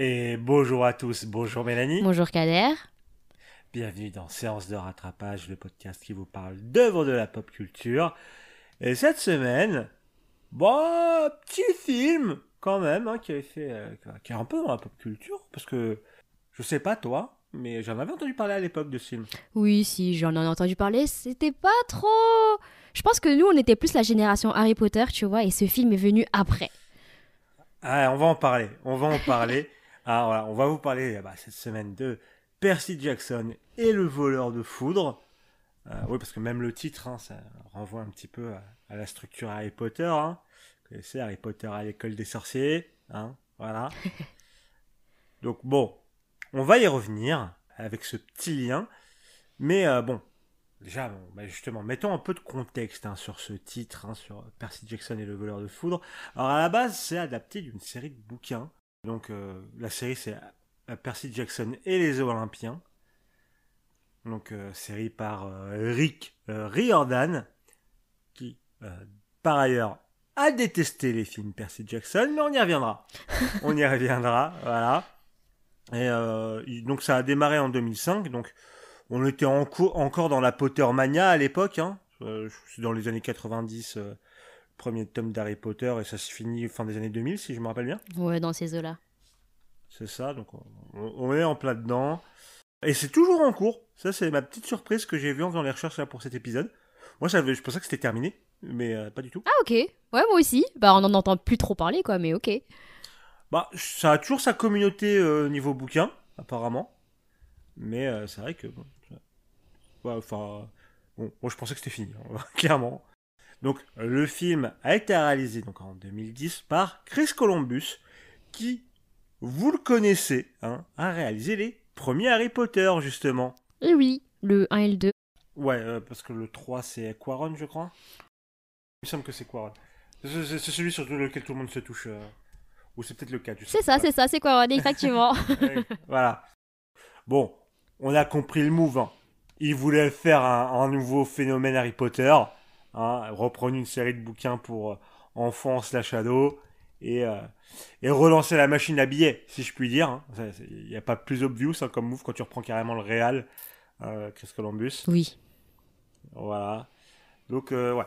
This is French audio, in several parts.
Et bonjour à tous, bonjour Mélanie. Bonjour Kader. Bienvenue dans Séance de rattrapage, le podcast qui vous parle d'œuvres de la pop culture. Et cette semaine, bon, petit film quand même, hein, qui avait fait, euh, qui est un peu dans la pop culture, parce que je sais pas toi, mais j'en avais entendu parler à l'époque de ce film. Oui, si, j'en ai entendu parler. C'était pas trop. Je pense que nous, on était plus la génération Harry Potter, tu vois, et ce film est venu après. Ah, on va en parler, on va en parler. ah, voilà, on va vous parler bah, cette semaine de Percy Jackson et le voleur de foudre. Euh, oui, parce que même le titre, hein, ça renvoie un petit peu à, la structure Harry Potter. Hein. Vous connaissez Harry Potter à l'école des sorciers. Hein, voilà. Donc bon, on va y revenir avec ce petit lien. Mais euh, bon, déjà, bah, justement, mettons un peu de contexte hein, sur ce titre, hein, sur Percy Jackson et le voleur de foudre. Alors à la base, c'est adapté d'une série de bouquins. Donc euh, la série, c'est euh, Percy Jackson et les Olympiens. Donc série par Rick Riordan, qui par ailleurs a détesté les films Percy Jackson, mais on y reviendra. on y reviendra, voilà. Et euh, donc ça a démarré en 2005, donc on était en encore dans la Pottermania à l'époque, hein. Euh, c'est dans les années 90, euh, premier tome d'Harry Potter, et ça se finit fin des années 2000, si je me rappelle bien. Ouais, dans ces eaux-là. C'est ça, donc on, est en plein dedans. Et c'est toujours en cours. Ça, c'est ma petite surprise que j'ai vue en faisant les recherches là, pour cet épisode. Moi, je pensais que c'était terminé, mais pas du tout. Ah, ok. Ouais, moi aussi. Bah, on en entend plus trop parler, quoi, mais ok. Bah, ça a toujours sa communauté euh, niveau bouquin, apparemment. Mais euh, c'est vrai que. Bon, enfin. Bon, moi je pensais que c'était fini, hein, clairement. Donc, le film a été réalisé donc, en 2010 par Chris Columbus, qui, vous le connaissez, hein, a réalisé les premiers Harry Potter, justement. Et oui, le 1 et le 2. Ouais, euh, parce que le 3, c'est Quaron, je crois. Il me semble que c'est Quaron. C'est celui sur lequel tout le monde se touche. Ou c'est peut-être le cas. C'est ça, c'est ça, c'est quoi, effectivement. voilà. Bon, on a compris le move. Hein. Il voulait faire un, nouveau phénomène Harry Potter. Hein, reprendre une série de bouquins pour euh, enfants slash ados. Et, euh, et relancer la machine à billets, si je puis dire. Il hein. n'y a pas plus obvious hein, comme move quand tu reprends carrément le Real, euh, Chris Columbus. Oui. Voilà. Donc, ouais.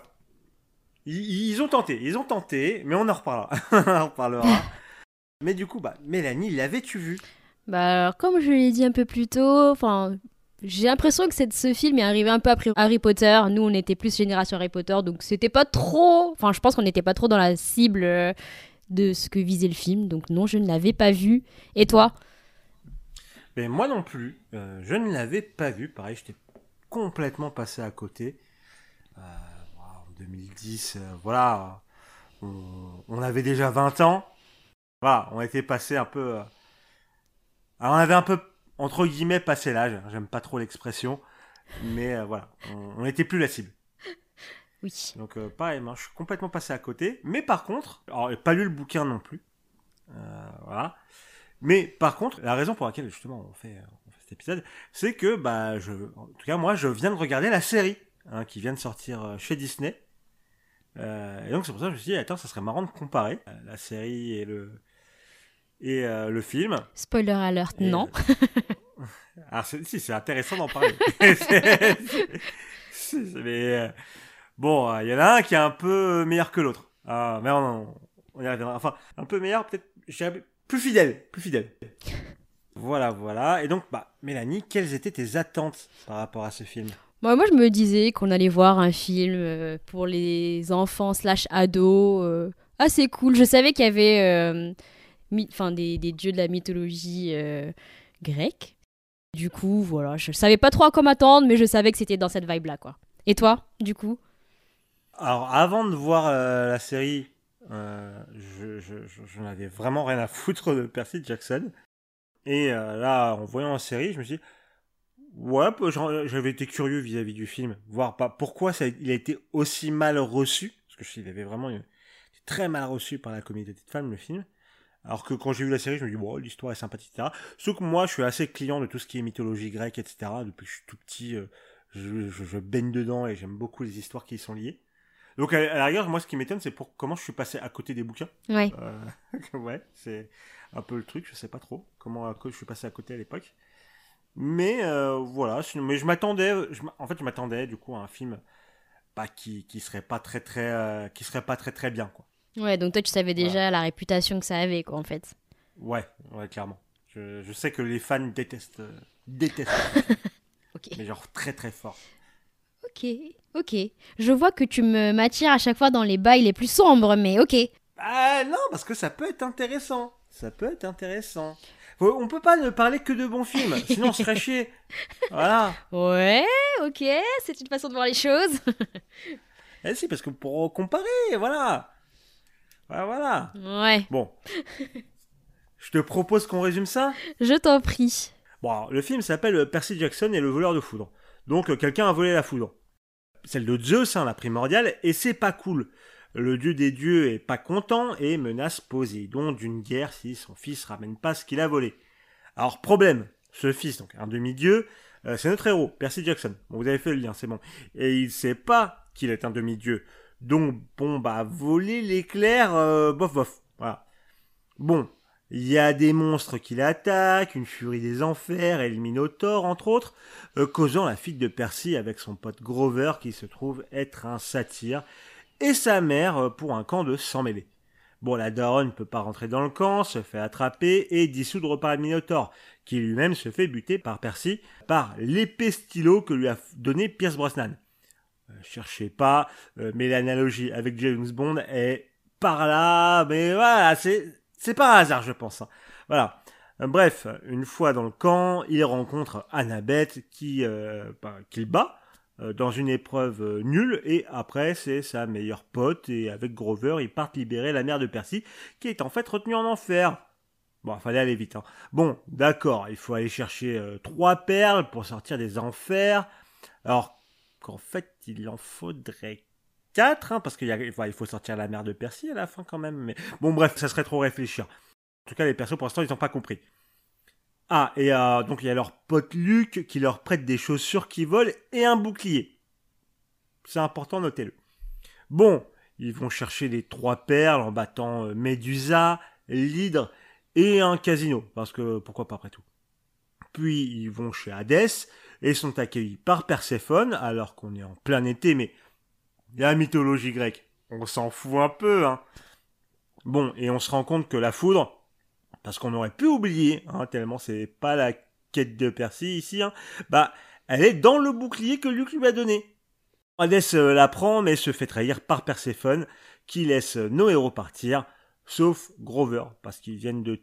Ils, ils, ont tenté, ils ont tenté, mais on en reparlera. on reparlera. Mais du coup, bah, Mélanie, l'avais-tu vu Bah, comme je l'ai dit un peu plus tôt, enfin, j'ai l'impression que cette, ce film est arrivé un peu après Harry Potter. Nous, on était plus génération Harry Potter, donc c'était pas trop. Enfin, je pense qu'on n'était pas trop dans la cible euh, de ce que visait le film. Donc, non, je ne l'avais pas vu. Et toi? Mais moi non plus. Euh, je ne l'avais pas vu. Pareil, j'étais complètement passé à côté. Euh, en 2010, voilà. on, avait déjà 20 ans. Voilà, on était passé un peu. Alors on avait un peu, entre guillemets, passé l'âge. J'aime pas trop l'expression. Mais euh, voilà, on n'était plus la cible. Oui. Donc euh, pareil, moi, je suis complètement passé à côté. Mais par contre, alors j'ai pas lu le bouquin non plus. voilà. Mais par contre, la raison pour laquelle justement on fait, cet épisode, c'est que bah je, en tout cas moi, je viens de regarder la série hein, qui vient de sortir chez Disney. et donc c'est pour ça que je me suis dit, attends, ça serait marrant de comparer la série et le, et euh, le film. Spoiler alert, non. Alors, si, c'est intéressant d'en parler. mais euh, bon, il y en a un qui est un peu meilleur que l'autre. Ah, mais on, on y reviendra. Enfin, un peu meilleur, peut-être, plus fidèle, plus fidèle. Voilà, voilà. Et donc, bah, Mélanie, quelles étaient tes attentes par rapport à ce film? Moi, moi, je me disais qu'on allait voir un film euh, pour les enfants slash ados assez cool. Je savais qu'il y avait enfin des, des, dieux de la mythologie euh, grecque. Du coup, voilà, je savais pas trop à quoi m'attendre, mais je savais que c'était dans cette vibe-là, quoi. Et toi, du coup? Alors, avant de voir euh, la série, euh, je, je, je, n'avais vraiment rien à foutre de Percy Jackson. Et là, en voyant la série, je me suis dit, ouais, j'avais été curieux vis-à-vis du film, voir pas pourquoi il a été aussi mal reçu, parce que je il avait vraiment été très mal reçu par la communauté de fans, le film. Alors que quand j'ai vu la série, je me dis, bon, l'histoire est sympathique, etc. Sauf que moi, je suis assez client de tout ce qui est mythologie grecque, etc. Depuis que je suis tout petit, euh, je, je, baigne dedans et j'aime beaucoup les histoires qui y sont liées. Donc, à, à la rigueur, moi, ce qui m'étonne, c'est pour comment je suis passé à côté des bouquins. Ouais. Euh, ouais, c'est un peu le truc, je sais pas trop comment je suis passé à côté à l'époque. Mais euh, voilà, mais je m'attendais, en fait, je m'attendais du coup à un film bah, qui, qui serait pas très très, euh, qui serait pas très très bien quoi. Ouais, donc toi, tu savais déjà la réputation que ça avait, quoi, en fait. Ouais, ouais, clairement. Je, je sais que les fans détestent, euh, détestent, Ok. mais genre très très fort. Ok, ok. Je vois que tu me m'attires à chaque fois dans les bails les plus sombres, mais ok. Ah non, parce que ça peut être intéressant. Ça peut être intéressant. Faut- On peut pas ne parler que de bons films, sinon on serait chier. Voilà. Ouais, ok, c'est une façon de voir les choses. Eh si, parce que pour comparer, voilà. Voilà, voilà. Ouais, Bon. Je te propose qu'on résume ça? je t'en prie. Bon, alors, le film s'appelle Percy Jackson et le voleur de foudre. Donc, euh, quelqu'un a volé la foudre. Celle de Zeus, hein, la primordiale, et c'est pas cool. Le dieu des dieux est pas content et menace Poséidon d'une guerre si son fils ramène pas ce qu'il a volé. Alors, problème, ce fils, donc un demi-dieu, euh, c'est notre héros, Percy Jackson. Bon, vous avez fait le lien, c'est bon. Et il sait pas qu'il est un demi-dieu. Donc, bon, bah, voler l'éclair, euh, bof, bof. Voilà. Bon, il y a des monstres qui l'attaquent, une furie des enfers et le Minotaure, entre autres, euh, causant la fuite de Percy avec son pote Grover qui se trouve être un satyre, et sa mère euh, pour un camp de sang mêlés. Bon, la daronne ne peut pas rentrer dans le camp, se fait attraper et dissoudre par le Minotaure, qui lui-même se fait buter par Percy par l'épée stylo que lui a donné Pierce Brosnan. Euh, cherchez pas, euh, mais l'analogie avec James Bond est par là, mais voilà, c'est c'est par hasard, je pense. hein. Voilà. Euh, Bref, une fois dans le camp, il rencontre Annabeth qui bah, qu'il bat dans une épreuve nulle et après c'est sa meilleure pote et avec Grover ils partent libérer la mère de Percy qui est en fait retenue en enfer. Bon, fallait aller vite. Hein. Bon, d'accord, il faut aller chercher trois perles pour sortir des enfers. Alors qu'en fait il en faudrait 4, parce qu'il faut sortir la mère de Percy à la fin quand même. Mais bon, bref, ça serait trop réfléchir. En tout cas, les persos pour l'instant ils n'ont pas compris. Ah, et euh, donc il y a leur pote Luc qui leur prête des chaussures qui volent et un bouclier. C'est important, notez-le. Bon, ils vont chercher les trois perles en battant euh, Médusa, l'hydre et un casino, parce que pourquoi pas après tout. Puis ils vont chez Hadès et sont accueillis par Perséphone, alors qu'on est en plein été, mais la mythologie grecque, on s'en fout un peu, hein. Bon, et on se rend compte que la foudre, parce qu'on aurait pu oublier, hein, tellement c'est pas la quête de Percy ici, hein, bah, elle est dans le bouclier que Luc lui a donné. Hadès euh, la prend, mais se fait trahir par Perséphone, qui laisse nos héros partir, sauf Grover, parce qu'ils viennent de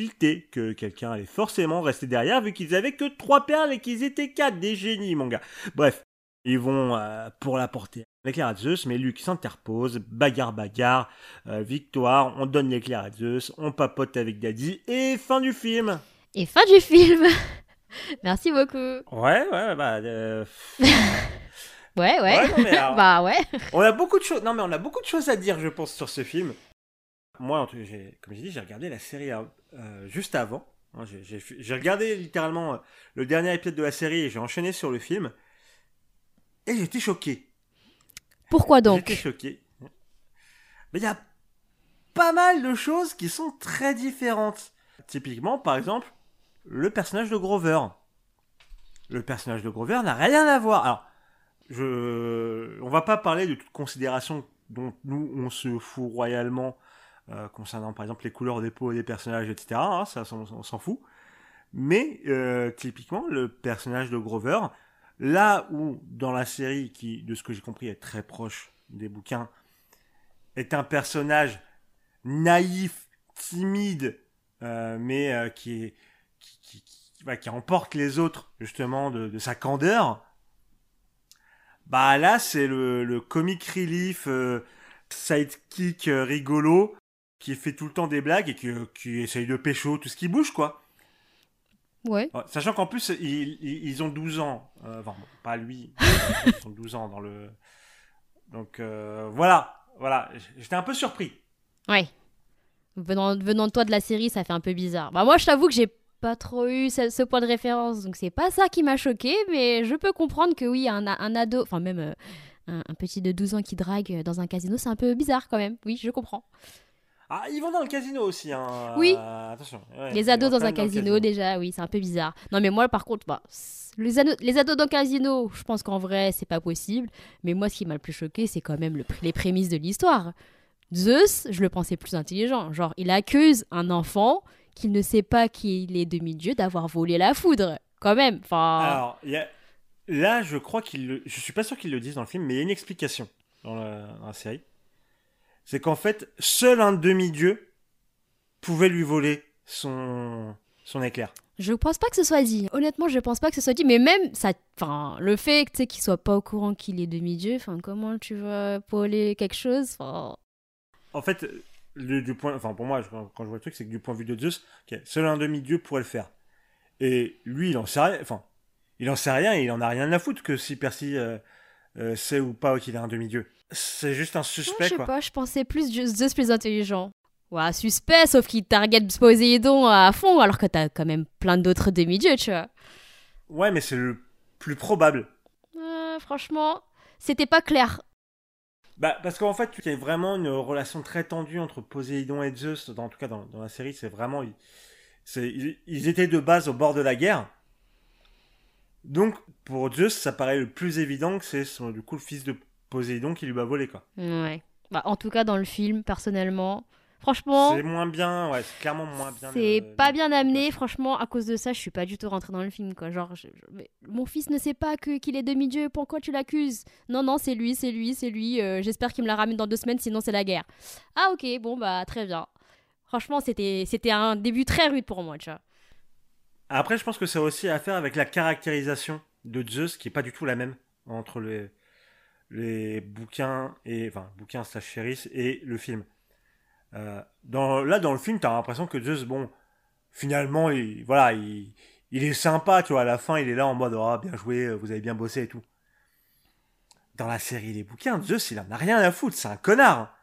tilter que quelqu'un allait forcément rester derrière, vu qu'ils avaient que trois perles et qu'ils étaient quatre, des génies, mon gars. Bref, ils vont euh, pour la porter l'éclair à Zeus, mais Luc s'interpose, bagarre, bagarre, euh, victoire, on donne l'éclair à Zeus, on papote avec Daddy, et fin du film. Et fin du film. Merci beaucoup. Ouais, ouais, bah, euh, Ouais, ouais. Ouais, non, mais alors- bah ouais. on a beaucoup de choses, non mais on a beaucoup de choses à dire, je pense, sur ce film. Moi, en tout cas, j'ai- comme j'ai dit, j'ai regardé la série euh, juste avant. Hein, j'ai- regardé littéralement euh, le dernier épisode de la série et j'ai enchaîné sur le film. Et j'étais choqué. Pourquoi donc? J'étais choqué. Mais il y a pas mal de choses qui sont très différentes. Typiquement, par exemple, le personnage de Grover. Le personnage de Grover n'a rien à voir. Alors, je, on va pas parler de toute considération dont nous on se fout royalement euh, concernant par exemple les couleurs des peaux des personnages, etc. hein, ça, on, s'en fout. Mais euh, typiquement, le personnage de Grover, là où dans la série, qui, de ce que j'ai compris, est très proche des bouquins, est un personnage naïf, timide, euh, mais euh, qui, qui, qui, qui- bah, qui emporte les autres justement de, de sa candeur. Bah là, c'est le, le comic relief euh, sidekick euh, rigolo qui fait tout le temps des blagues et qui, qui essaye de pécho tout ce qui bouge, quoi. Ouais. Sachant qu'en plus, ils, ont 12 ans. Euh, enfin, pas lui. ils ont 12 ans dans le. Donc, euh, voilà. Voilà. J'étais un peu surpris. Ouais. Venant, venant de toi de la série, ça fait un peu bizarre. Bah moi, je t'avoue que j'ai pas trop eu ce, ce point de référence, donc c'est pas ça qui m'a choqué, mais je peux comprendre que oui, un, un ado, enfin même euh, un, un petit de 12 ans qui drague dans un casino, c'est un peu bizarre quand même. Oui, je comprends. Ah, ils vont dans le casino aussi. Hein. Oui. Euh, attention. Ouais, Les ados dans un casino, déjà, oui, c'est un peu bizarre. Non, mais moi, par contre, bah, les, ados, les ados dans le casino, je pense qu'en vrai, c'est pas possible. Mais moi, ce qui m'a le plus choqué, c'est quand même le les prémices de l'histoire. Zeus, je le pensais plus intelligent. Genre, il accuse un enfant qui ne sait pas qu'il est demi-dieu d'avoir volé la foudre. Quand même. Enfin. Alors, il y a- là, je crois qu'il le... Je suis pas sûr qu'ils le disent dans le film, mais il y a une explication dans la, dans la série. C'est qu'en fait, seul un demi-dieu pouvait lui voler son, son éclair. Je pense pas que ce soit dit. Honnêtement, je pense pas que ce soit dit. Mais même, ça, enfin, le fait que, qu'il soit pas au courant qu'il est demi-dieu, enfin, comment tu vas voler quelque chose En fait, le- du point, enfin pour moi, je- quand je vois le truc, c'est que du point de vue de Zeus, seul un demi-dieu pourrait le faire. Et lui, il en sait rien. Enfin, il en sait rien et il en a rien à foutre que si Percy euh, euh, sait ou pas qu'il est un demi-dieu. C'est juste un Non, je suspect, sais quoi. pas, je pensais plus Zeus plus intelligent. Ouais, suspect, sauf qu'il target Poséidon à fond, alors que t'as quand même plein d'autres demi-dieux, tu vois. Ouais, mais c'est le plus probable. Euh, franchement, c'était pas clair. Bah, parce qu'en fait, il y a vraiment une relation très tendue entre Poséidon et Zeus, dans, en tout cas dans, dans la série, c'est vraiment... Ils, ils, étaient de base au bord de la guerre. Donc, pour Zeus, ça paraît le plus évident que c'est du coup le fils de Poséidon qui lui va voler, quoi. Ouais. Bah, en tout cas, dans le film, personnellement, franchement, C'est moins bien, ouais, c'est clairement moins bien. c'est pas bien amené. Franchement, à cause de ça, je suis pas du tout rentrée dans le film, quoi. Genre, je- je- mais mon fils ne sait pas que qu'il est demi-dieu, pourquoi tu l'accuses? Non, non, c'est lui, c'est lui, c'est lui. euh, J'espère qu'il me la ramène dans deux semaines, sinon c'est la guerre. Ah, ok, bon, bah, très bien. Franchement, c'était c'était un début très rude pour moi, tu vois. Après, je pense que ça a aussi à faire avec la caractérisation de Zeus, qui est pas du tout la même entre les, les bouquins et enfin bouquins slash Chérisse et le film. Euh, dans, là, dans le film, t'as l'impression que Zeus, bon, finalement, il, voilà, il, il est sympa, tu vois. À la fin, il est là en mode, ah, bien joué, vous avez bien bossé et tout. Dans la série Les bouquins, Zeus, il en a rien à foutre, c'est un connard.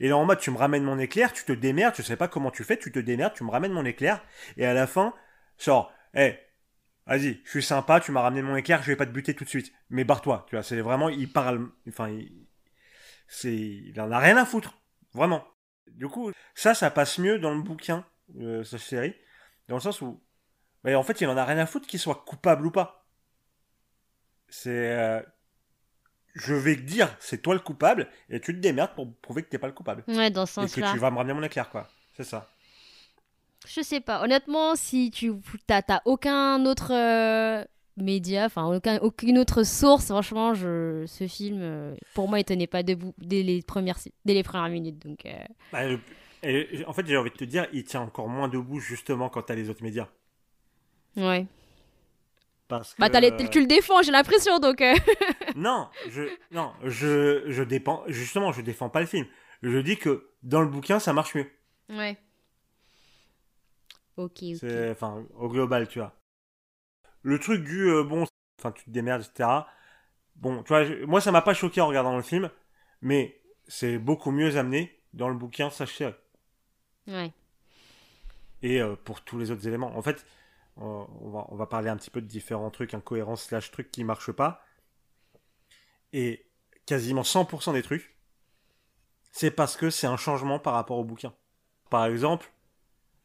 Et là, en mode, tu me ramènes mon éclair, tu te démerdes, tu sais pas comment tu fais, tu te démerdes, tu me ramènes mon éclair, et à la fin, genre, hé, vas-y, je suis sympa, tu m'as ramené mon éclair, je vais pas te buter tout de suite. Mais barre-toi, tu vois, c'est vraiment, il parle, enfin, il, c'est, il en a rien à foutre, vraiment. Du coup, ça, ça passe mieux dans le bouquin, euh, cette série, dans le sens où, bah, en fait, il en a rien à foutre qu'il soit coupable ou pas. C'est, euh, je vais te dire, c'est toi le coupable, et tu te démerdes pour prouver que t'es pas le coupable. Ouais, dans ce Et que sens-là. tu vas me ramener mon éclair, quoi. C'est ça. Je sais pas. Honnêtement, si tu t'as aucun autre euh, média, enfin aucun, aucune autre source, franchement, je, ce film, euh, pour moi, il tenait pas debout dès les premières, dès les premières minutes. Donc, euh, Bah, et, en fait, j'ai envie de te dire, il tient encore moins debout justement quand t'as les autres médias. ouais. Parce que, Bah, t'as les- tu le défends, j'ai l'impression, donc. Non, je, non, je, je dépends, justement, je défends pas le film. Je dis que dans le bouquin, ça marche mieux. Ouais. Ok, enfin, au global, tu vois. Le truc du, euh, bon, enfin, tu te démerdes, etc. Bon, tu vois, je- moi, ça m'a pas choqué en regardant le film, mais c'est beaucoup mieux amené dans le bouquin, ça je. Ouais. et euh, pour tous les autres éléments. En fait, euh, on, va, on va parler un petit peu de différents trucs, incohérences slash trucs qui marchent pas. Et quasiment 100% des trucs, c'est parce que c'est un changement par rapport au bouquin. Par exemple,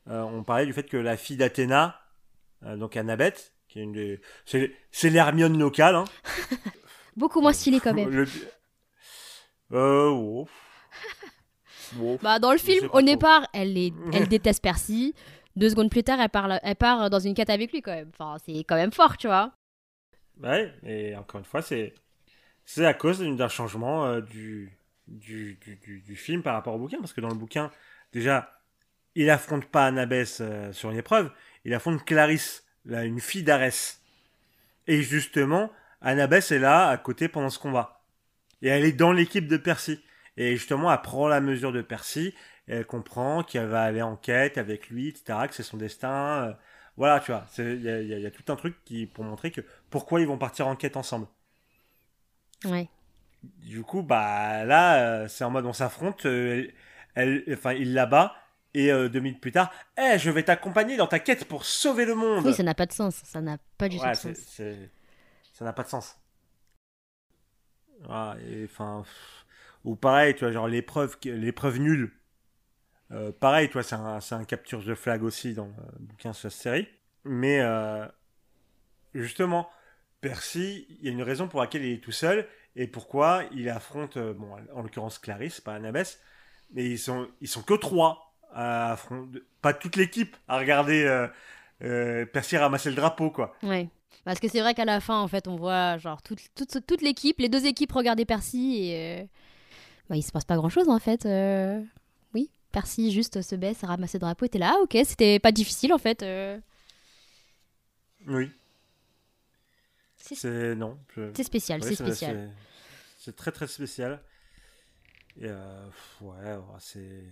on parlait du fait que la fille d'Athéna, euh, donc Annabeth, qui est une des... C'est l'Hermione locale. Hein. Beaucoup moins stylé quand même. Le- Euh, oh. Oh. Bah, dans le film, au départ, elle, est, elle déteste Percy. Deux secondes plus tard, elle, parle, elle part dans une quête avec lui quand même. Enfin, c'est quand même fort, tu vois. Ouais, et encore une fois, c'est c'est à cause d'un changement euh, du, du, du, du film par rapport au bouquin, parce que dans le bouquin, déjà, il affronte pas Annabeth euh, sur une épreuve, il affronte Clarisse, là, une fille d'Arès. Et justement, Annabeth est là, à côté, pendant ce combat. Et elle est dans l'équipe de Percy. Et justement, elle prend la mesure de Percy, et elle comprend qu'elle va aller en quête avec lui, etc., que c'est son destin. euh, voilà, tu vois, il y a, y y tout un truc qui, pour montrer que pourquoi ils vont partir en quête ensemble. Ouais. Du coup, bah là, euh, c'est en mode on s'affronte, euh, elle, enfin, il la bat, et euh, deux minutes plus tard, Eh, je vais t'accompagner dans ta quête pour sauver le monde. Oui, ça n'a pas de sens. Ça n'a pas du tout de sens. ça n'a pas de sens. Et, enfin, ou pareil, tu vois, genre l'épreuve, l'épreuve nulle. Euh, pareil, tu vois, c'est un, un capture de flag aussi dans le bouquin sur cette série. Mais euh, justement, Percy, il y a une raison pour laquelle il est tout seul et pourquoi il affronte, bon, en l'occurrence Clarisse, pas Annabeth, mais ils sont, ils sont que trois à affronter, pas toute l'équipe à regarder euh, euh, Percy ramasser le drapeau, quoi. Ouais. Parce que c'est vrai qu'à la fin, en fait, on voit genre toute, toute, toute l'équipe, les deux équipes regarder Percy et euh, bah, il se passe pas grand chose en fait. Oui, Percy juste se baisse, ramasse le drapeau, et t'es là, ah, ok, c'était pas difficile en fait. Oui. C'est non. je- c'est spécial, c'est spécial. C'est très très spécial. Et euh, ouais, c'est.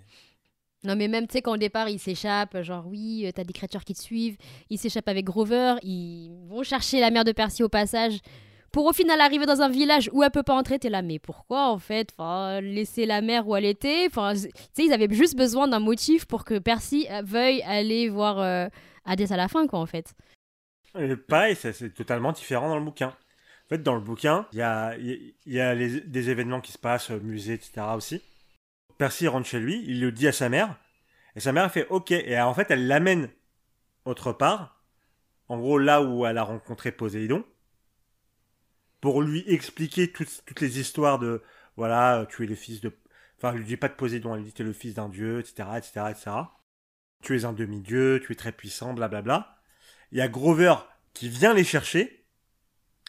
Non, mais même, tu sais, quand au départ, ils s'échappent, genre, oui, euh, t'as des créatures qui te suivent, ils s'échappent avec Grover, ils vont chercher la mère de Percy au passage, pour au final arriver dans un village où elle peut pas entrer, t'es là, mais pourquoi, en fait? Enfin, laisser la mère où elle était? Enfin, tu sais, ils avaient juste besoin d'un motif pour que Percy euh, veuille aller voir euh, Hadès à la fin, quoi, en fait. Et pareil, c'est totalement différent dans le bouquin. En fait, dans le bouquin, il y a, y a- des événements qui se passent, euh, musée, etc. aussi. Percy rentre chez lui, il le dit à sa mère, et sa mère fait OK. Et en fait, elle l'amène autre part, en gros là où elle a rencontré Poséidon, pour lui expliquer toutes, les histoires de, voilà, tu es le fils de... Enfin, elle lui dit pas de Poséidon, elle lui dit tu es le fils d'un dieu, etc., etc., etc. Tu es un demi-dieu, tu es très puissant, blablabla. Il y a Grover qui vient les chercher,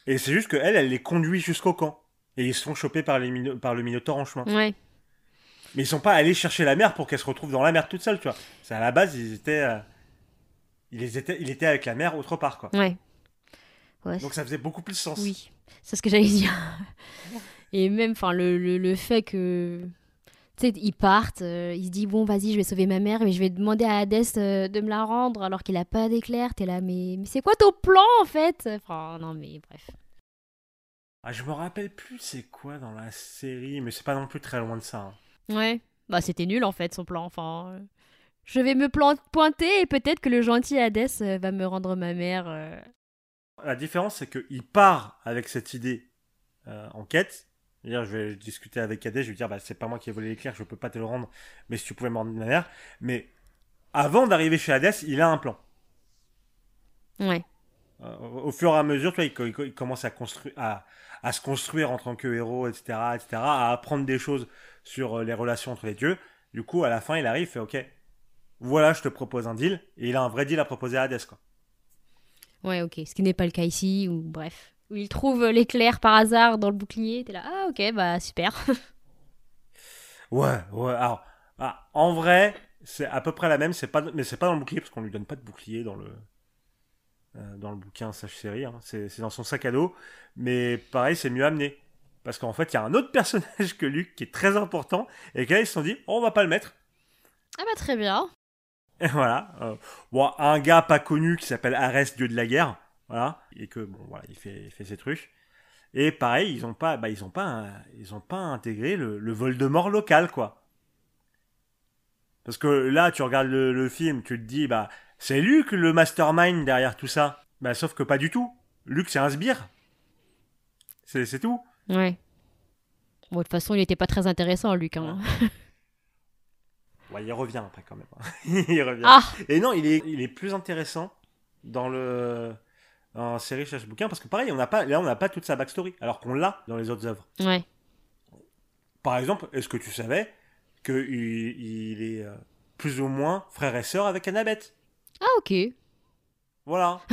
et c'est juste qu'elle, elle les conduit jusqu'au camp. Et ils se font choper par, les par le Minotaure en chemin. Mais ils sont pas allés chercher la mère pour qu'elle se retrouve dans la mer toute seule, tu vois. C'est à la base, ils étaient, euh, ils étaient, il était avec la mère autre part, quoi. Ouais. Ouais, Donc ça faisait beaucoup plus sens. Oui, c'est ce que j'allais dire. Et même, enfin, le, le, le fait que. Tu sais, ils partent, euh, il se dit bon, vas-y, je vais sauver ma mère, mais je vais demander à Hadès euh, de me la rendre alors qu'il a pas d'éclair. T'es là, mais, mais c'est quoi ton plan en fait? Enfin, non, mais bref. Ah, je me rappelle plus c'est quoi dans la série, mais c'est pas non plus très loin de ça. hein. Ouais. Bah, c'était nul en fait son plan. Enfin, euh, je vais me plan- pointer et peut-être que le gentil Hadès euh, va me rendre ma mère. euh. La différence, c'est qu'il part avec cette idée euh, en quête. C'est-à-dire, je vais discuter avec Cadet, je vais lui dire, bah, c'est pas moi qui ai volé l'éclair, je peux pas te le rendre, mais si tu pouvais me rendre ma mère. Mais avant d'arriver chez Hadès, il a un plan. Ouais. Euh, au fur et à mesure, tu vois, il, co- il co- il commence à, construire, à, à se construire en tant que héros, etc., etc., à apprendre des choses sur euh, les relations entre les dieux. Du coup, à la fin, il arrive, il fait OK, voilà, je te propose un deal. Et il a un vrai deal à proposer à Hades, quoi. Ouais, ok. Ce qui n'est pas le cas ici, ou bref. Où il trouve euh, l'éclair par hasard dans le bouclier. T'es là, ah ok, bah super. Ouais, ouais. Alors, ah, en vrai, c'est à peu près la même, c'est pas, mais c'est pas dans le bouclier parce qu'on lui donne pas de bouclier dans le, dans le bouquin Sage Série. hein. C'est, dans son sac à dos, mais pareil, c'est mieux amené parce qu'en fait, il y a un autre personnage que Luc qui est très important et que là, ils se sont dit, oh, on va pas le mettre. ah bah très bien. Et voilà. euh, bon, un gars pas connu qui s'appelle Arès, dieu de la guerre. Voilà. Et que, bon, voilà, il fait, il fait ses trucs. Et pareil, ils ont pas, bah, ils ont pas, ils ont pas intégré le, le Voldemort local, quoi. Parce que là, tu regardes le, le film, tu te dis, bah, c'est Luc le mastermind derrière tout ça. Bah, sauf que pas du tout. Luc, c'est un sbire. C'est, c'est tout. Ouais. Bon, de toute façon, il était pas très intéressant, Luc. Hein. Ouais, il revient après quand même. hein. il revient. Ah Et non, il est, il est plus intéressant dans le la série slash bouquin parce que pareil, on n'a pas là on n'a pas toute sa backstory alors qu'on l'a dans les autres œuvres. Ouais. Par exemple, est-ce que tu savais que il, il est euh, plus ou moins frère et sœur avec Annabeth? Ah ok. Voilà.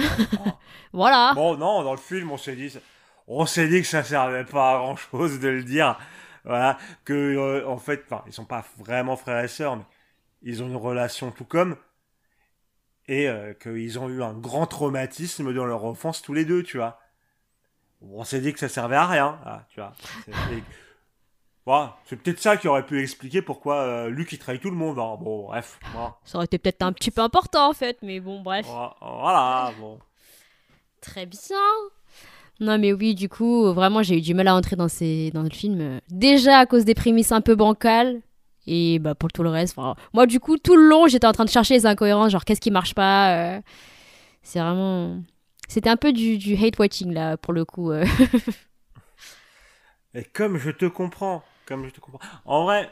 Voilà. bon, non, dans le film, on s'est dit on s'est dit que ça servait pas à grand chose de le dire. Voilà, que euh, en fait, enfin, ils sont pas vraiment frères et sœurs, mais ils ont une relation tout comme et euh, qu'ils ont eu un grand traumatisme dans leur enfance tous les deux, tu vois. On s'est dit que ça servait à rien, ah, tu vois. Voilà, c'est peut-être ça qui aurait pu expliquer pourquoi euh, Luc il trahit tout le monde. hein. Bon, bref, voilà. Ça aurait été peut-être un petit peu important en fait, mais bon, bref. Voilà, bon. Très bien. Non mais oui, du coup, vraiment, j'ai eu du mal à entrer dans, ces... dans le film. euh, Déjà à cause des prémices un peu bancales. Et bah pour tout le reste, moi du coup, tout le long, j'étais en train de chercher les incohérences, genre qu'est-ce qui marche pas. euh, C'est vraiment... C'était un peu du, du hate watching là, pour le coup. euh. Et comme je te comprends, En vrai,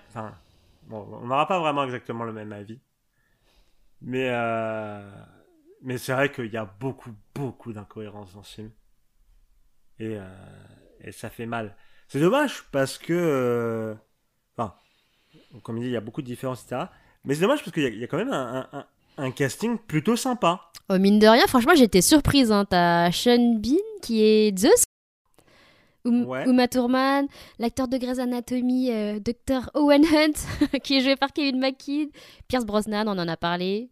on n'aura pas vraiment exactement le même avis. Mais, euh, mais c'est vrai qu'il y a beaucoup, beaucoup d'incohérences dans ce film. Et, euh, ça fait mal. C'est dommage parce que, euh, comme il dit, il y a beaucoup de différences, etc. Mais c'est dommage parce qu'il y, a- quand même un casting plutôt sympa. Oh, mine de rien, franchement, j'étais surprise. Hein. T'as Sean Bean qui est Zeus. Um- Ouais. Uma Thurman, l'acteur de Grey's Anatomy, euh, Dr. Owen Hunt, qui est joué par Kevin McKidd. Pierce Brosnan, on en a parlé.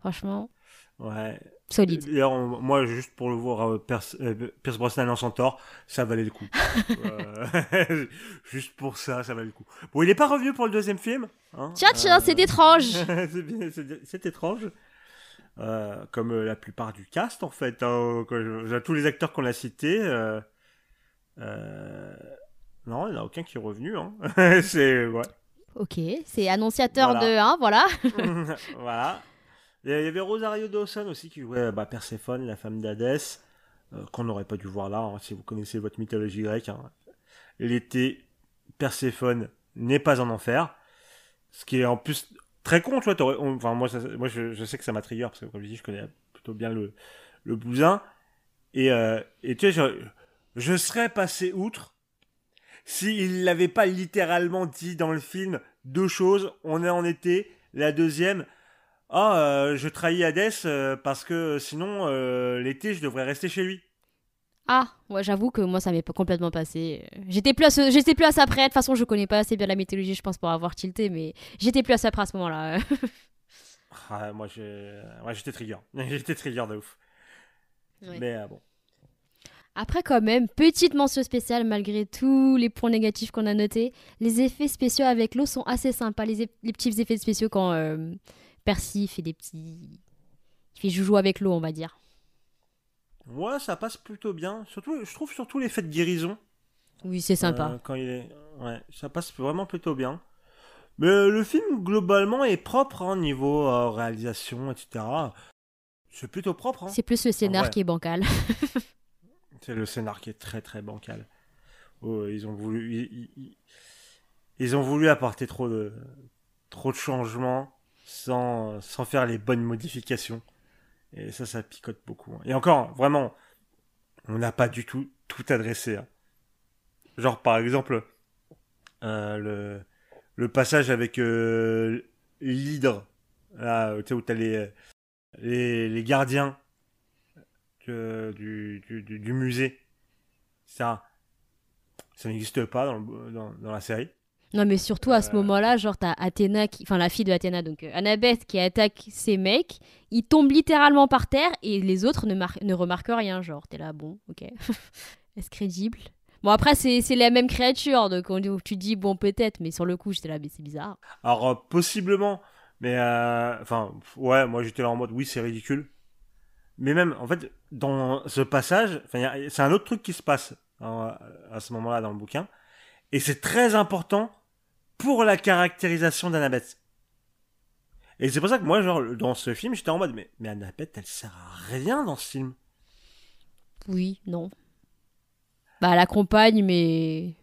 Franchement, Ouais. solide. D'ailleurs, on- moi, juste pour le voir, euh, Pierce, euh, Pierce Brosnan en centaure, ça valait le coup. Euh, juste pour ça, ça valait le coup. Bon, il n'est pas revenu pour le deuxième film. hein. Tiens, tiens, Euh, c'est étrange. c'est étrange. Euh, comme euh, la plupart du cast, en fait. hein, tous les acteurs qu'on a cités. Euh, euh, non, il n'y en a aucun qui est revenu. Hein. c'est. Ouais. Ok, c'est annonciateur Voilà. de... Hein, voilà. voilà. Il y avait Rosario Dawson aussi qui jouait bah, Perséphone, la femme d'Hadès, euh, qu'on n'aurait pas dû voir là, hein, si vous connaissez votre mythologie grecque. hein. L'été, Perséphone n'est pas en enfer. Ce qui est en plus très con, tu vois. Enfin, moi, ça- moi je, je sais que ça m'a trigger, parce que comme je dis, je connais plutôt bien le, le bousin. Et, euh, et tu sais, je, je serais passé outre s'il l'avait pas littéralement dit dans le film deux choses. On est en été. La deuxième, ah, euh, je trahis Hadès euh, parce que sinon, euh, l'été, je devrais rester chez lui. Ah, ouais, j'avoue que moi, ça m'est pas complètement passé. J'étais plus, à ce- j'étais plus à ça près. De toute façon, je connais pas assez bien la mythologie, je pense, pour avoir tilté, mais j'étais plus à ça près à ce moment-là. Ah, moi, j'ai- ouais, j'étais trigger. j'étais trigger de ouf. Ouais. Mais bon. Après, quand même, petite mention spéciale malgré tous les points négatifs qu'on a notés. Les effets spéciaux avec l'eau sont assez sympas. Les, petits effets spéciaux quand euh, Percy fait des petits. Il fait joujou avec l'eau, on va dire. Ouais, ça passe plutôt bien. Surtout, je trouve surtout l'effet de guérison. Oui, c'est sympa. Euh, quand il est... Ouais, ça passe vraiment plutôt bien. Mais euh, le film, globalement, est propre hein, niveau euh, réalisation, etc. C'est plutôt propre. Hein. C'est plus le scénar ouais. qui est bancal. C'est le scénar qui est très très bancal. Oh, ils ont voulu, ils, ils- ils ont voulu apporter trop de, trop de changements sans, sans faire les bonnes modifications. Et ça, ça picote beaucoup. hein. Et encore, vraiment, on n'a pas du tout tout adressé. hein. Genre, par exemple, euh, le, le passage avec euh, l'hydre, là, où t'as les, les, les gardiens du, du, musée. Ça, ça n'existe pas dans, le- dans, dans la série. Non, mais surtout à ce Euh. moment-là, genre, t'as Athéna, qui... enfin la fille de Athéna, donc euh, Annabeth, qui attaque ces mecs. Ils tombent littéralement par terre et les autres ne, mar- ne remarquent rien. Genre, t'es là, bon, ok. Est-ce crédible? Bon, après, c'est c'est la même créature, donc on, tu dis, bon, peut-être, mais sur le coup, j'étais là, mais c'est bizarre. Alors, euh, possiblement, mais enfin, ouais, moi j'étais là en mode oui, c'est ridicule. Mais même, en fait, dans ce passage, c'est un autre truc qui se passe hein, à ce moment-là dans le bouquin, et c'est très important pour la caractérisation d'Annabeth. Et c'est pour ça que moi, genre, dans ce film, j'étais en mode, mais, mais Annabeth, elle sert à rien dans ce film. Oui, non. Bah, elle accompagne, mais.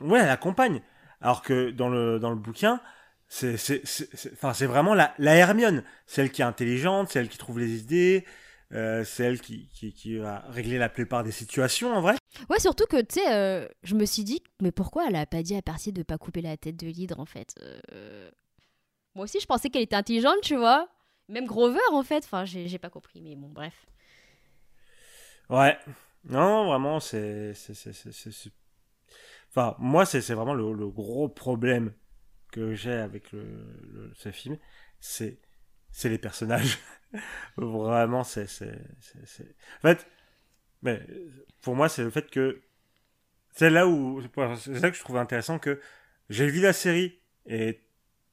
Ouais, elle accompagne. Alors que dans le, dans le bouquin, c'est c'est- c'est- c'est- enfin, c'est vraiment la, la Hermione. Celle qui est intelligente, celle qui trouve les idées, euh, celle qui, qui, qui va régler la plupart des situations en vrai. Ouais, surtout que, tu sais, euh, je me suis dit, mais pourquoi elle a pas dit à Percy de pas couper la tête de l'hydre, en fait Euh, Moi aussi, je pensais qu'elle était intelligente, tu vois. Même Grover, en fait. Enfin, j'ai pas compris, mais bon, bref. Ouais. Non, vraiment, c'est. c'est- c'est- c'est- c'est- c'est- Enfin, moi, c'est c'est vraiment le, le gros problème que j'ai avec le, le- ce film. C'est c'est les personnages. vraiment, c'est. c'est- c'est- En fait, mais pour moi, c'est le fait que. C'est là où. C'est ça que je trouve intéressant que j'ai vu la série et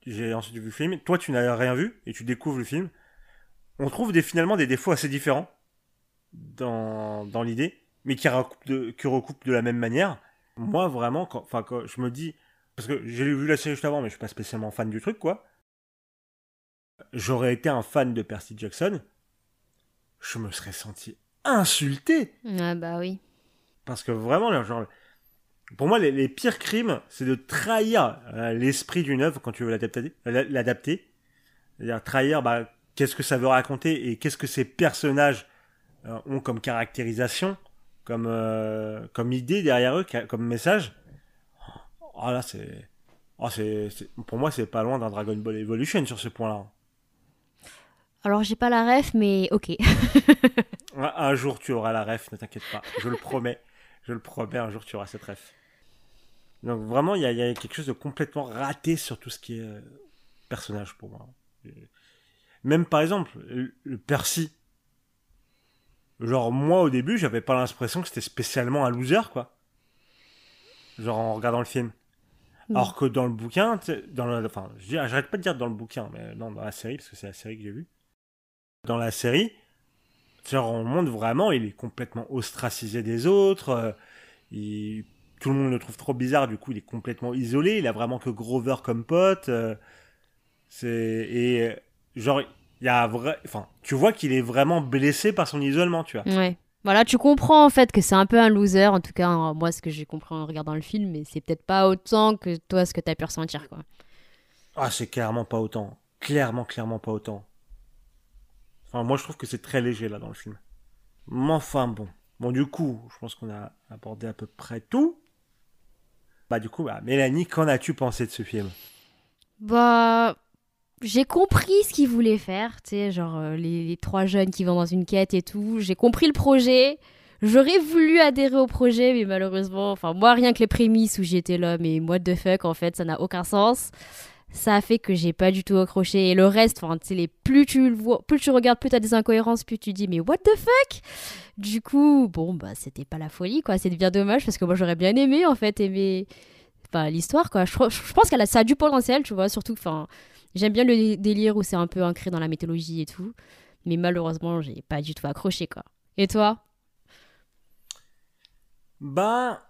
j'ai ensuite vu le film. Toi, tu n'as rien vu et tu découvres le film. On trouve des, finalement des défauts assez différents dans, dans l'idée, mais qui recoupent, de, qui recoupent de la même manière. Moi, vraiment, quand, quand je me dis, parce que j'ai vu la série juste avant, mais je suis pas spécialement fan du truc, quoi. J'aurais été un fan de Percy Jackson, je me serais senti insulté. Ah, bah oui. Parce que vraiment, genre, pour moi, les, les pires crimes, c'est de trahir euh, l'esprit d'une œuvre quand tu veux l'adapter. euh, l'adapter. C'est-à-dire trahir, bah, qu'est-ce que ça veut raconter et qu'est-ce que ces personnages euh, ont comme caractérisation, comme, euh, comme idée derrière eux, comme message. Ah là, c'est. C'est, c'est- pour moi, c'est pas loin d'un Dragon Ball Evolution sur ce point-là. Alors, j'ai pas la ref, mais ok. Un un jour, tu auras la ref, ne t'inquiète pas. Je le promets. Je le promets, un jour, tu auras cette ref. Donc, vraiment, il y a, il y a quelque chose de complètement raté sur tout ce qui est euh, personnage pour moi. Euh, Même, par exemple, le, le Percy. Genre, moi, au début, j'avais pas l'impression que c'était spécialement un loser, quoi. Genre, en regardant le film. Alors que dans le bouquin, dans le, enfin, j'arrête pas de dire dans le bouquin, mais non, dans la série, parce que c'est la série que j'ai vue. Dans la série, genre, on montre vraiment, il est complètement ostracisé des autres, euh, il- tout le monde le trouve trop bizarre, du coup, il est complètement isolé, il a vraiment que Grover comme pote, euh, c'est, et, euh, genre, il y a vrai, enfin, tu vois qu'il est vraiment blessé par son isolement, tu vois. Ouais. Voilà, tu comprends en fait que c'est un peu un loser, en tout cas, hein, moi, ce que j'ai compris en regardant le film, mais c'est peut-être pas autant que toi, ce que t'as pu ressentir, quoi. Ah, c'est clairement pas autant. Clairement, clairement pas autant. Enfin, moi, je trouve que c'est très léger, là, dans le film. Mais enfin, bon. Bon, du coup, je pense qu'on a abordé à peu près tout. Bah, du coup, bah, Mélanie, qu'en as-tu pensé de ce film? Bah, j'ai compris ce qu'ils voulaient faire, tu sais, genre euh, les, les trois jeunes qui vont dans une quête et tout. J'ai compris le projet. J'aurais voulu adhérer au projet, mais malheureusement, enfin, moi, rien que les prémices où j'étais là, mais what the fuck, en fait, ça n'a aucun sens. Ça a fait que j'ai pas du tout accroché. Et le reste, enfin, les, plus tu le vois, plus tu regardes, plus t'as des incohérences, plus tu dis, mais what the fuck? Du coup, bon, bah, c'était pas la folie, quoi. C'est bien dommage parce que moi, j'aurais bien aimé, en fait, aimer enfin, l'histoire, quoi. Je, je pense qu'elle a, ça a du potentiel, tu vois, surtout, enfin, j'aime bien le délire où c'est un peu ancré dans la mythologie et tout. Mais malheureusement, j'ai pas du tout accroché, quoi. Et toi? Bah.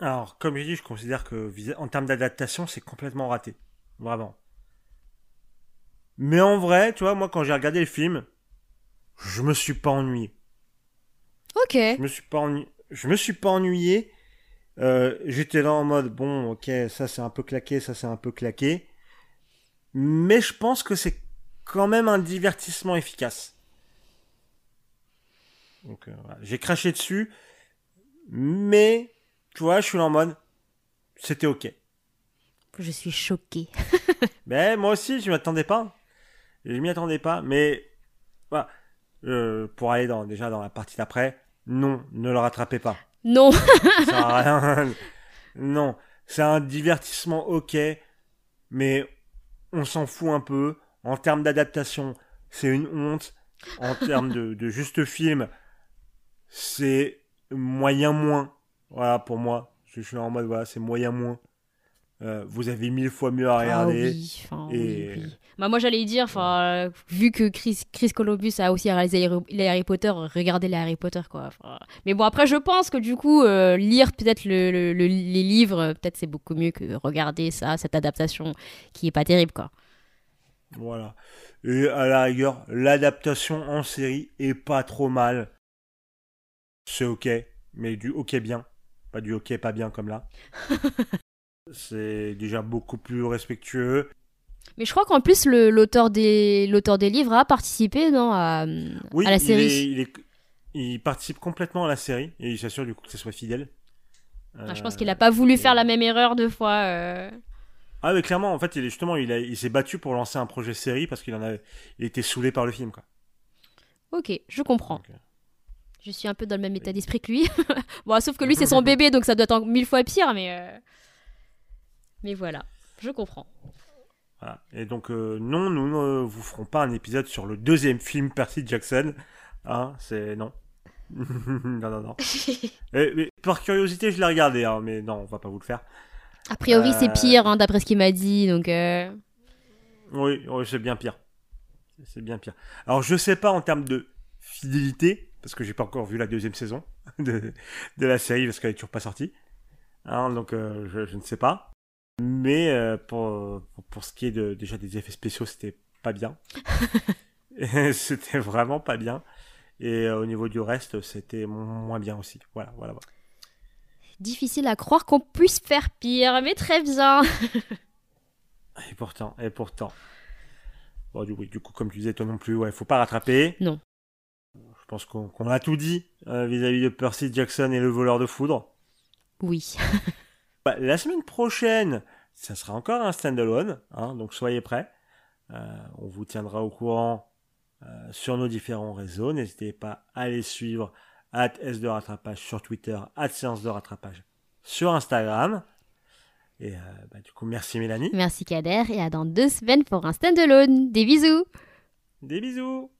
Alors, comme j'ai dit, je considère que, en termes d'adaptation, c'est complètement raté. Vraiment. Mais en vrai, tu vois, moi, quand j'ai regardé le film, je me suis pas ennuyé. Ok. Je me suis pas ennuyé. Je me suis pas ennuyé. Euh, J'étais là en mode bon, ok, ça c'est un peu claqué, ça c'est un peu claqué. Mais je pense que c'est quand même un divertissement efficace. Donc euh, voilà. j'ai craché dessus, mais tu vois, je suis en mode c'était ok. Je suis choquée. Mais moi aussi, je m'attendais pas. Je m'y attendais pas, mais voilà. Euh, pour aller dans, déjà dans la partie d'après, non, ne le rattrapez pas. Non. Ça rien. Non, c'est un divertissement ok, mais on s'en fout un peu. En termes d'adaptation, c'est une honte. En termes de, de juste film, c'est moyen moins. Voilà, pour moi. Je suis en mode, voilà, c'est moyen moins. Euh, vous avez mille fois mieux à Ah regarder. oui, enfin, Et- oui, oui. Bah, moi, j'allais dire, enfin, euh, vu que Chris, Chris Columbus a aussi réalisé Harry- les Harry Potter, regardez les Harry Potter, quoi. Enfin, mais bon, après, je pense que du coup, euh, lire peut-être le, le- le- les livres, peut-être c'est beaucoup mieux que regarder ça, cette adaptation qui est pas terrible, quoi. Voilà. Et à la rigueur, l'adaptation en série est pas trop mal. C'est ok, mais du ok bien. Pas du ok pas bien comme là. C'est déjà beaucoup plus respectueux. Mais je crois qu'en plus, l'auteur des, des livres a participé, non, à, Oui, à la il, série. est- il, est- il participe complètement à la série et il s'assure du coup que ce soit fidèle. Ah, je pense Euh, qu'il a pas voulu et- faire la même erreur deux fois. euh. Ah mais clairement, en fait, il est justement, il, s'est battu pour lancer un projet série parce qu'il en a, il était saoulé par le film quoi. Ok, je comprends. Euh, Je suis un peu dans le même état d'esprit que lui. bon, sauf que lui, c'est son bébé, donc ça doit être mille fois pire, mais. euh, Mais voilà, je comprends. Voilà. Et donc, euh, non, nous ne vous ferons pas un épisode sur le deuxième film Percy Jackson. Hein, c'est non. non, non, non. Et- mais par curiosité, je l'ai regardé, hein, mais non, on va pas vous le faire. A priori, c'est Euh, pire, hein, d'après ce qu'il m'a dit, donc. Oui, oui, c'est bien pire. C'est bien pire. Alors, je sais pas en termes de fidélité, parce que j'ai pas encore vu la deuxième saison de, de la série, parce qu'elle est toujours pas sortie. Hein, donc, euh, je, je ne sais pas. Mais euh, pour, pour, ce qui est de, déjà des effets spéciaux, c'était pas bien. c'était vraiment pas bien. Et euh, au niveau du reste, c'était mo- moins bien aussi. Voilà, voilà. voilà. difficile à croire qu'on puisse faire pire, mais très bien. Et pourtant, et pourtant. Bon, du, du coup, comme tu disais, toi non plus, ouais, faut pas rattraper. Non. Je pense qu'on a tout dit euh, vis-à-vis de Percy Jackson et le voleur de foudre. Oui. Bah, la semaine prochaine, ça sera encore un standalone, hein, donc soyez prêts. Euh, on vous tiendra au courant euh, sur nos différents réseaux. N'hésitez pas à les suivre at S de rattrapage sur Twitter, at séance de rattrapage sur Instagram. Et euh, bah, du coup, merci Mélanie. Merci Kader et à dans deux semaines pour un stand-alone. Des bisous Des bisous